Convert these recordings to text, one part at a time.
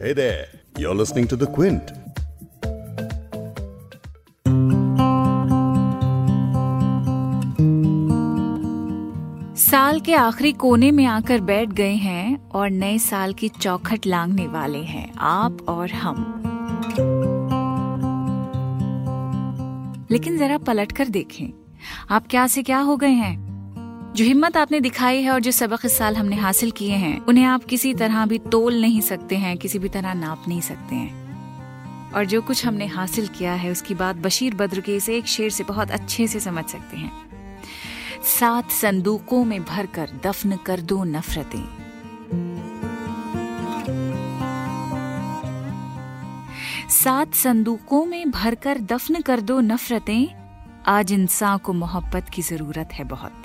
Hey there, you're listening to The Quint. साल के आखिरी कोने में आकर बैठ गए हैं और नए साल की चौखट लांगने वाले हैं आप और हम लेकिन जरा पलट कर देखें आप क्या से क्या हो गए हैं जो हिम्मत आपने दिखाई है और जो सबक इस साल हमने हासिल किए हैं, उन्हें आप किसी तरह भी तोल नहीं सकते हैं, किसी भी तरह नाप नहीं सकते हैं। और जो कुछ हमने हासिल किया है, उसकी बात बशीर बद्र के इस एक शेर से बहुत अच्छे से समझ सकते हैं। सात संदूकों में भरकर दफन कर दो नफरतें। सात संदूकों में भरकर दफन कर दो नफरतें, आज इंसान को मोहब्बत की ज़रूरत है बहुत।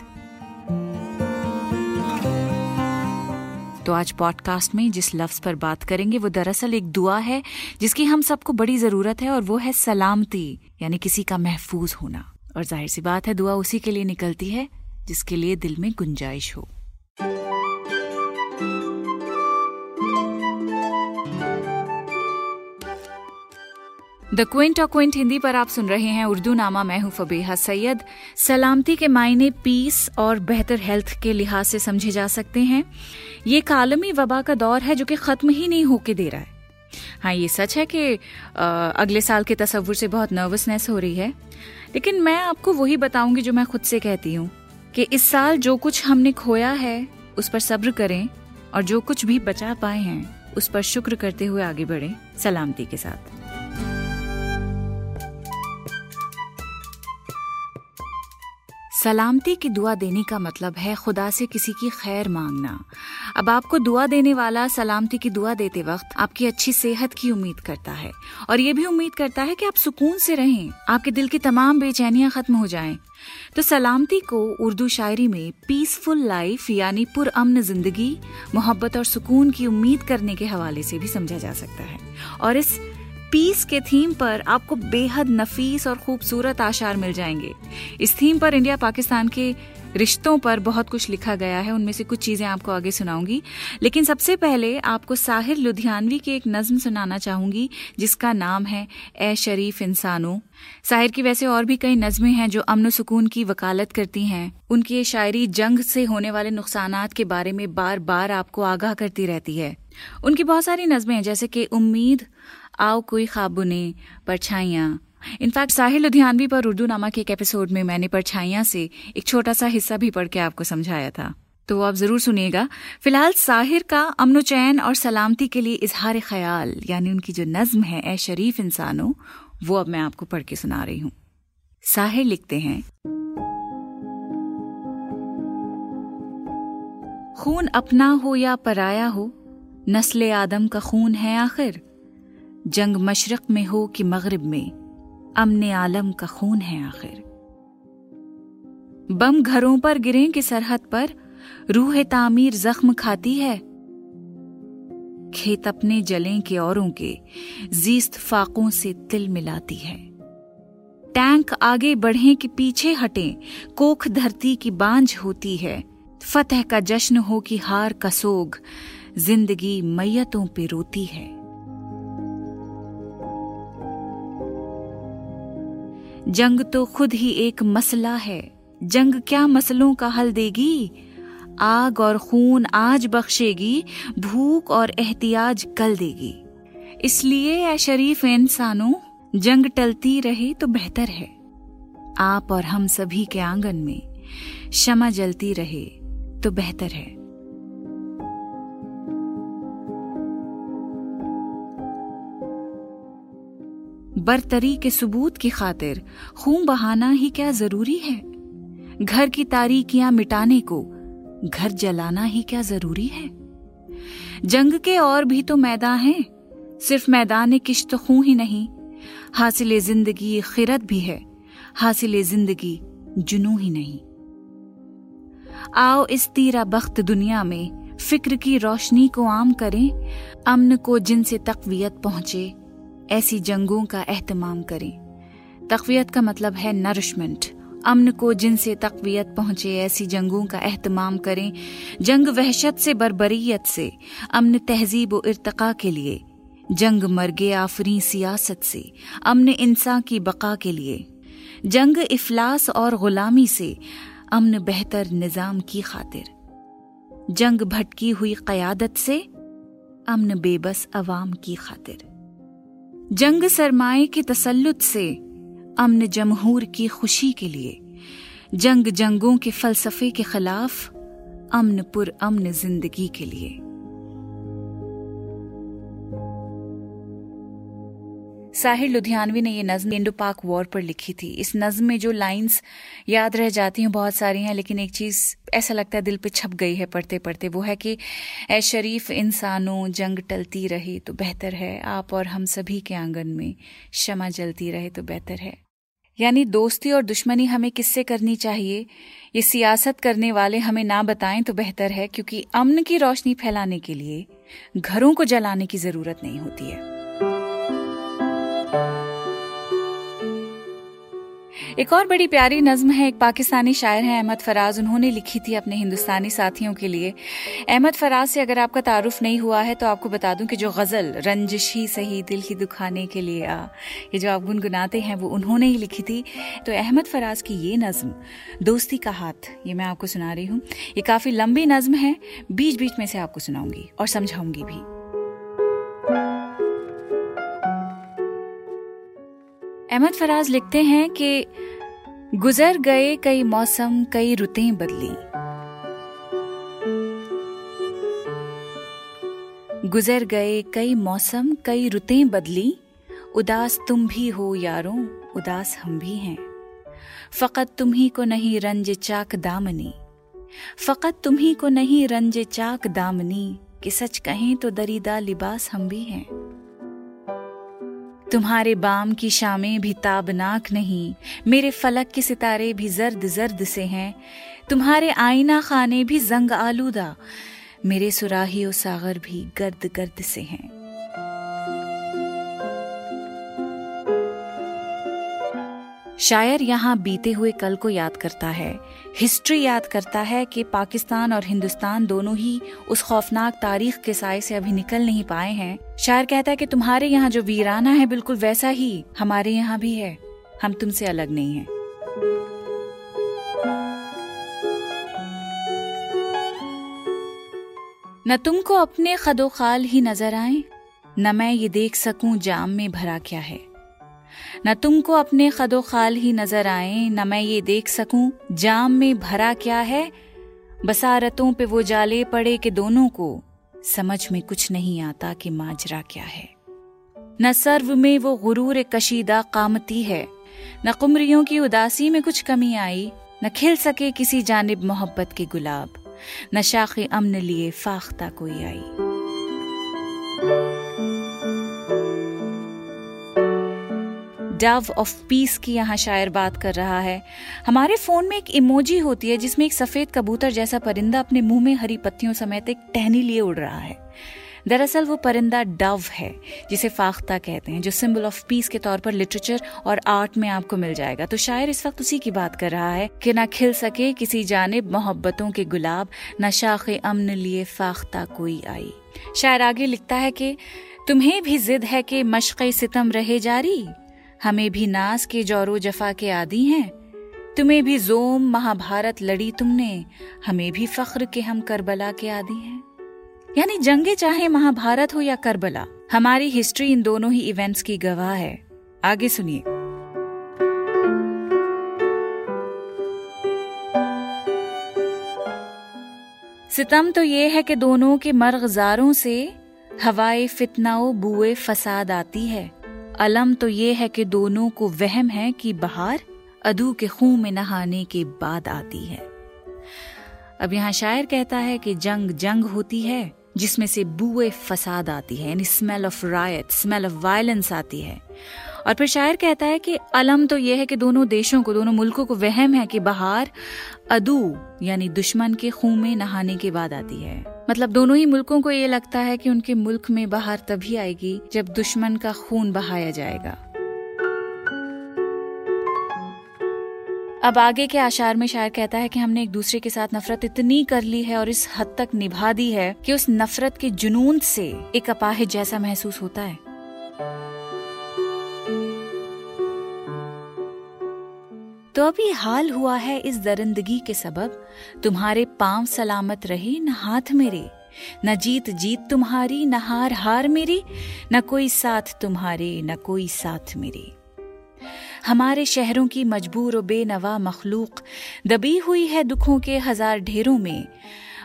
तो आज पॉडकास्ट में जिस लफ्ज पर बात करेंगे, वो दरअसल एक दुआ है, जिसकी हम सबको बड़ी ज़रूरत है, और वो है सलामती, यानी किसी का महफूज होना। और ज़ाहिर सी बात है, दुआ उसी के लिए निकलती है, जिसके लिए दिल में गुंजाइश हो। द क्विंट और क्विंट हिंदी पर आप सुन रहे हैं उर्दू नामा मैं हूँ फबीहा सैयद। सलामती के मायने पीस और बेहतर हेल्थ के लिहाज से समझे जा सकते हैं। ये कालमी वबा का दौर है जो कि खत्म ही नहीं होके दे रहा है। हाँ ये सच है कि अगले साल के तस्वुर से बहुत नर्वसनेस हो रही है। लेकिन मैं आपको वही बताऊँगी जो मैं खुद से कहती हूँ कि इस साल जो कुछ हमने खोया है, उस पर सब्र करें और जो कुछ भी बचा पाए हैं, उस पर शुक्र करते हुए आगे बढ़ें। सलामती के साथ। सलामती की दुआ देने का मतलब है खुदा से किसी की खैर मांगना। अब आपको दुआ देने वाला सलामती की दुआ देते वक्त आपकी अच्छी सेहत की उम्मीद करता है। और ये भी उम्मीद करता है कि आप सुकून से रहें, आपके दिल की तमाम बेचैनियाँ खत्म हो जाएँ। तो सलामती को उर्दू शायरी में पीसफुल लाइफ यानी पुरअमन ज़िंदगी, मोहब्बत और सुकून की उम्मीद करने के हवाले से भी समझा जा सकता है। और इस पीस के थीम पर आपको बेहद नफीस और खूबसूरत आशार मिल जाएँगे। इस थीम पर इंडिया पाकिस्तान के रिश्तों पर बहुत कुछ लिखा गया है। उनमें से कुछ चीज़ें आपको आगे सुनाऊँगी। लेकिन सबसे पहले आपको साहिर लुधियानवी की एक नज्म सुनाना चाहूँगी, जिसका नाम है ए शरीफ इंसानों। साहिर की वैसे और भी कई नज्में हैं जो अमन सुकून की वकालत करती हैं। उनकी ये शायरी जंग से होने वाले नुकसान के बारे में बार बार आपको आगाह करती रहती है। उनकी बहुत सारी नज्में हैं, जैसे कि उम्मीद आओ कोई खाबुने परछाइयाँ। इनफैक्ट साहिल लुधियानवी पर उर्दू नामा के एक एपिसोड में मैंने परछाइयाँ से एक छोटा सा हिस्सा भी पढ़ के आपको समझाया था। तो आप ज़रूर सुनिएगा। फ़िलहाल साहिर का अमनो चैन और सलामती के लिए इजहार ख्याल, यानी उनकी जो नज्म है ए शरीफ इंसानों, वो अब मैं आपको पढ़ के सुना रही हूँ। साहिर लिखते हैं। खून अपना हो या पराया हो, नस्ल आदम का खून है आखिर। जंग मशरक में हो कि मगरिब में, अमन आलम का खून है आखिर। बम घरों पर गिरे कि सरहद पर, रूह तामीर जख्म खाती है। खेत अपने जलें के औरों के, जीस्त फाकों से तिल मिलाती है। टैंक आगे बढ़े कि पीछे हटे, कोख धरती की बांझ होती है। फतेह का जश्न हो कि हार का सोग, ज़िंदगी मैयतों पे रोती है। जंग तो खुद ही एक मसला है। जंग क्या मसलों का हल देगी? आग और खून आज बख्शेगी, भूख और एहतियाज कल देगी। इसलिए ऐ शरीफ इंसानों, जंग टलती रहे तो बेहतर है। आप और हम सभी के आँगन में क्षमा जलती रहे तो बेहतर है। बरतरी के सबूत की खातिर खून बहाना ही क्या ज़रूरी है? घर की तारीकियाँ मिटाने को घर जलाना ही क्या ज़रूरी है? जंग के और भी तो मैदान हैं। सिर्फ़ मैदान किश्त खूं ही नहीं, हासिल ज़िंदगी खिरत भी है, हासिल ज़िंदगी जुनू ही नहीं। आओ इस तीरा बख्त दुनिया में फ़िक्र की रोशनी को आम करें, अमन को जिनसे तकवीत पहुँचे ऐसी जंगों का एहतमाम करें। तकवीत का मतलब है नरिशमेंट अमन को जिनसे तकवीत पहुँचे, ऐसी जंगों का एहतमाम करें। जंग वहशत से बरबरीत से, अमन तहजीब व इरतका के लिए। जंग मरगे आफरी सियासत से, अमन इंसान की बका के लिए। जंग इफलास और गुलामी से, अमन बेहतर निज़ाम की खातिर। जंग भटकी हुई कयादत से, अमन बेबस अवाम की खातिर। जंग सरमाए के तसल्लुत से, अमन जमहूर की खुशी के लिए। जंग जंगों के फलसफे के खिलाफ, अमन पुर अमन ज़िंदगी के लिए। साहिर लुधियानवी ने ये नज्म इंडो पाक वॉर पर लिखी थी। इस नज्म में जो लाइंस याद रह जाती हैं, बहुत सारी हैं, लेकिन एक चीज़ ऐसा लगता है दिल पे छप गई है पढ़ते पढ़ते वो है कि ए शरीफ, इंसानों, जंग टलती रहे तो बेहतर है। आप और हम सभी के आँगन में क्षमा जलती रहे तो बेहतर है। यानी दोस्ती और दुश्मनी हमें किससे करनी चाहिए? ये सियासत करने वाले हमें ना बताएँ तो बेहतर है, क्योंकि अमन की रोशनी फैलाने के लिए घरों को जलाने की ज़रूरत नहीं होती है। एक और बड़ी प्यारी नज्म है, एक पाकिस्तानी शायर है, अहमद फराज। उन्होंने लिखी थी अपने हिंदुस्तानी साथियों के लिए। अहमद फराज से अगर आपका तारुफ नहीं हुआ है तो आपको बता दूँ कि जो गज़ल, रंजिश ही सही, दिल ही दुखाने के लिए आ, ये जो आप गुनगुनाते हैं, वो उन्होंने ही लिखी थी। तो अहमद फराज की ये नज्म, दोस्ती का हाथ, ये मैं आपको सुना रही हूँ। ये काफ़ी लंबी नज्म है बीच बीच में से आपको सुनाऊँगी और समझाऊँगी भी। अहमद फराज लिखते हैं कि गुजर गए कई मौसम, कई रुतें बदली। गुजर गए कई मौसम, कई रुतें बदली। उदास तुम भी हो यारों, उदास हम भी हैं। फकत तुम ही को नहीं रंज चाक दामनी। फकत तुम ही को नहीं रंज चाक दामनी कि सच कहें तो दरीदा लिबास हम भी हैं। तुम्हारे बाम की शामें भी ताबनाक नहीं, मेरे फलक के सितारे भी जर्द जर्द से हैं, तुम्हारे आईना खाने भी जंग आलूदा, मेरे सुराही और सागर भी गर्द गर्द से हैं। शायर यहाँ बीते हुए कल को याद करता है। हिस्ट्री याद करता है कि पाकिस्तान और हिंदुस्तान दोनों ही उस खौफनाक तारीख के साय से अभी निकल नहीं पाए हैं। शायर कहता है कि तुम्हारे यहाँ जो वीराना है बिल्कुल वैसा ही हमारे यहाँ भी है। हम तुमसे अलग नहीं है। न तुमको अपने खदो खाल ही नज़र आए, न मैं ये देख सकूँ जाम में भरा क्या है। न तुमको अपने खदो खाल ही नज़र आए, न मैं ये देख सकूँ, जाम में भरा क्या है? बसारतों पे वो जाले पड़े के दोनों को। समझ में कुछ नहीं आता कि माजरा क्या है। न सर्व में वो गुरूर कशीदा कामती है। न कुमरियों की उदासी में कुछ कमी आई। न खिल सके किसी जानब मोहब्बत के गुलाब। न शाख अमन लिए फाख्ता कोई आई। डव ऑफ़ पीस की यहाँ शायर बात कर रहा है। हमारे फ़ोन में एक इमोजी होती है जिसमें एक सफ़ेद कबूतर जैसा परिंदा अपने मुँह में हरी पत्तियों समेत एक टहनी लिए उड़ रहा है। दरअसल वो परिंदा डव है, जिसे फाख्ता कहते हैं, जो सिंबल ऑफ़ पीस के तौर पर लिटरेचर और आर्ट में आपको मिल जाएगा। तो शायर इस वक्त उसी की बात कर रहा है कि ना खिल सके किसी जानब मोहब्बतों के गुलाब, न शाख अमन लिए फाख्ता कोई आई। शायर आगे लिखता है कि, तुम्हें भी जिद है कि मशक़ सितम रहे जारी? हमें भी नास के जोरो जफा के आदि हैं। तुम्हें भी जोम महाभारत लड़ी तुमने, हमें भी फख्र के हम करबला के आदि हैं। यानी जंगे चाहे महाभारत हो या करबला, हमारी हिस्ट्री इन दोनों ही इवेंट्स की गवाह है। आगे सुनिए। सितम तो ये है कि दोनों के मर्गजारों से हवाए फितनाओ बुए फसाद आती है। अलम तो ये है कि दोनों को वहम है कि बहार अदू के खून में नहाने के बाद आती है। अब यहाँ शायर कहता है कि जंग जंग होती है, जिसमें से बुए फसाद आती है, यानी smell of riot smell of violence आती है। और फिर शायर कहता है कि अलम तो यह है कि दोनों देशों को, दोनों मुल्कों को वहम है कि बहार अदू, यानी दुश्मन के खून में नहाने के बाद आती है। मतलब दोनों ही मुल्कों को ये लगता है कि उनके मुल्क में बहार तभी आएगी जब दुश्मन का खून बहाया जाएगा। अब आगे के आशार में शायर कहता है कि हमने एक दूसरे के साथ नफरत इतनी कर ली है और इस हद तक निभा दी है कि उस नफरत के जुनून से एक अपाहिज जैसा महसूस होता है। तो अभी हाल हुआ है इस दरिंदगी के सबब। तुम्हारे पाँव सलामत रहे, न हाथ मेरे। न जीत जीत तुम्हारी, न हार हार मेरी। न कोई साथ तुम्हारे, न कोई साथ मेरे। हमारे शहरों की मजबूर और बेनवा मखलूक दबी हुई है दुखों के हज़ार ढेरों में।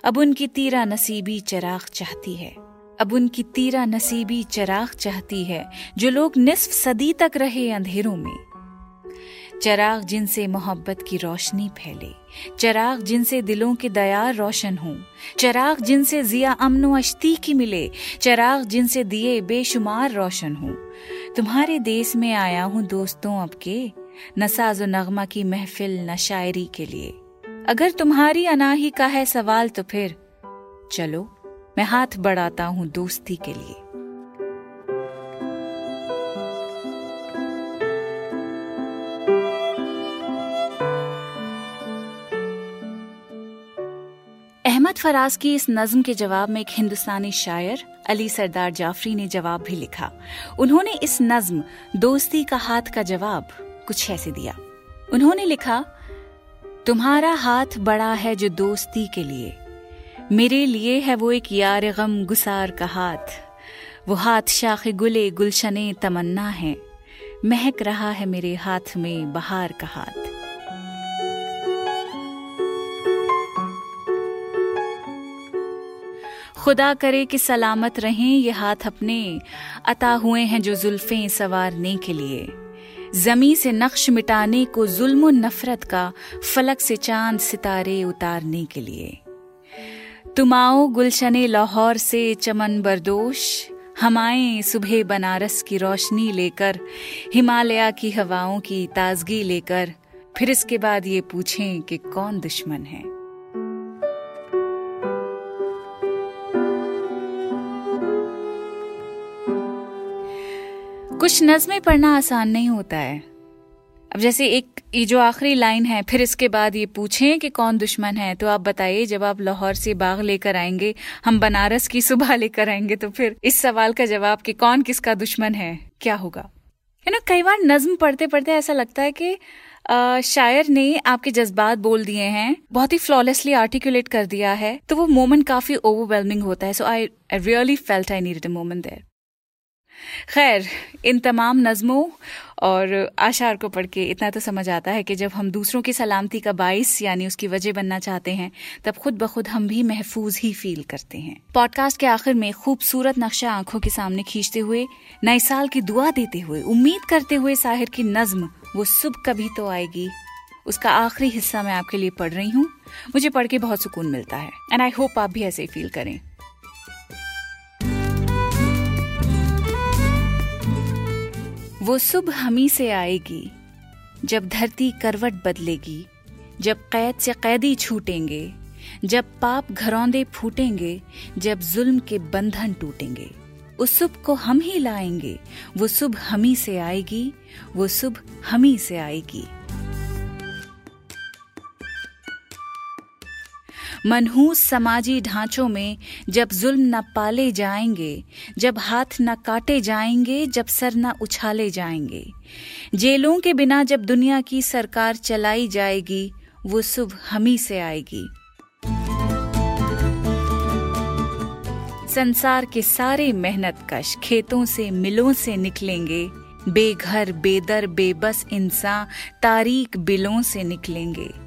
अब उनकी तीरा नसीबी चराग चाहती है। अब उनकी तीरा नसीबी चराग चाहती है, जो लोग निस्फ सदी तक रहे अंधेरों में। चराग जिनसे मोहब्बत की रोशनी फैले। चराग जिनसे दिलों के दयार रोशन हो। चराग जिनसे जिया अमनो अश्ती की मिले। चराग जिनसे दिए बेशुमार रोशन हो। तुम्हारे देश में आया हूँ दोस्तों अब के, न साजो नगमा की महफिल, न शायरी के लिए। अगर तुम्हारी अनाही का है सवाल तो फिर, चलो, मैं हाथ बढ़ाता हूँ दोस्ती के लिए। अहमद फराज की इस नज्म के जवाब में एक हिंदुस्तानी शायर, अली सरदार जाफरी ने जवाब भी लिखा। उन्होंने इस नज्म, दोस्ती का हाथ का जवाब, कुछ ऐसे दिया। उन्होंने लिखा, तुम्हारा हाथ बड़ा है जो दोस्ती के लिए। मेरे लिए है वो एक यार गम गुसार का हाथ। वो हाथ शाख गुले गुलशने तमन्ना है। महक रहा है मेरे हाथ में बहार का हाथ। खुदा करे कि सलामत रहें, ये हाथ अपने अता हुए हैं जो जुल्फें सवारने के लिए। जमी से नक्श मिटाने को जुल्म नफरत का फलक से चाँद सितारे उतारने के लिए। तुम आओ गुलशन लाहौर से चमन बरदोश, हम आए सुबह बनारस की रोशनी लेकर, हिमालय की हवाओं की ताजगी लेकर, फिर इसके बाद ये पूछें कि कौन दुश्मन है? कुछ नज़में पढ़ना आसान नहीं होता है। अब जैसे एक ये जो आखिरी लाइन है फिर इसके बाद ये पूछें कि कौन दुश्मन है तो आप बताइए जब आप लाहौर से बाग लेकर आएँगे हम बनारस की सुबह लेकर आएँगे तो फिर इस सवाल का जवाब कि कौन किसका दुश्मन है क्या होगा? है ना कई बार नज्म पढ़ते पढ़ते ऐसा लगता है कि आ, शायर ने आपके जज्बात बोल दिए हैं बहुत ही फ्लॉलेसली आर्टिकुलेट कर दिया है तो वो मोमेंट काफ़ी ओवरवेलमिंग होता है so I I really felt I need a moment there खैर, इन तमाम नज़मों और आशार को पढ़ के इतना तो समझ आता है कि जब हम दूसरों की सलामती का बाइस यानी उसकी वजह बनना चाहते हैं, तब खुद ब खुद हम भी महफूज ही फील करते हैं। पॉडकास्ट के आखिर में खूबसूरत नक्शा आँखों के सामने खींचते हुए, नए साल की दुआ देते हुए, उम्मीद करते हुए साहिर की नज्म, वो सुबह कभी तो आएगी। उसका आखिरी हिस्सा मैं आपके लिए पढ़ रही हूँ। मुझे पढ़ के बहुत सुकून मिलता है। एंड आई होप आप भी ऐसे ही फील करें। वो सुबह हमी से आएगी, जब धरती करवट बदलेगी, जब कैद से कैदी छूटेंगे, जब पाप घरौंदे फूटेंगे, जब जुल्म के बंधन टूटेंगे। उस सुबह को हम ही लाएँगे, वो सुबह हमी से आएगी, वो सुबह हमी से आएगी। मनहूस समाजी ढांचों में जब जुल्म न पाले जाएँगे, जब हाथ न काटे जाएँगे, जब सर न उछाले जाएँगे। जेलों के बिना जब दुनिया की सरकार चलाई जाएगी, वो सुबह हमी से आएगी। संसार के सारे मेहनत कश खेतों से, मिलों से निकलेंगे। बेघर, बेदर, बेबस इंसान तारीख बिलों से निकलेंगे।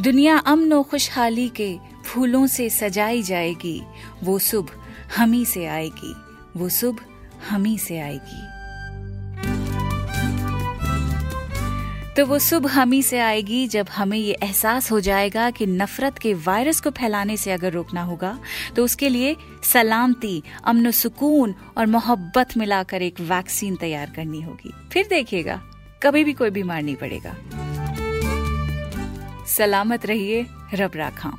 दुनिया अमन खुशहाली के फूलों से सजाई जाएगी। वो सुबह हमी से आएगी। वो सुबह हमी से आएगी। तो वो सुबह हमी से आएगी जब हमें ये एहसास हो जाएगा कि नफरत के वायरस को फैलाने से अगर रोकना होगा तो उसके लिए सलामती, अमन सुकून और मोहब्बत मिलाकर एक वैक्सीन तैयार करनी होगी। फिर देखिएगा, कभी भी कोई बीमार नहीं पड़ेगा। सलामत रहिए रब राखा।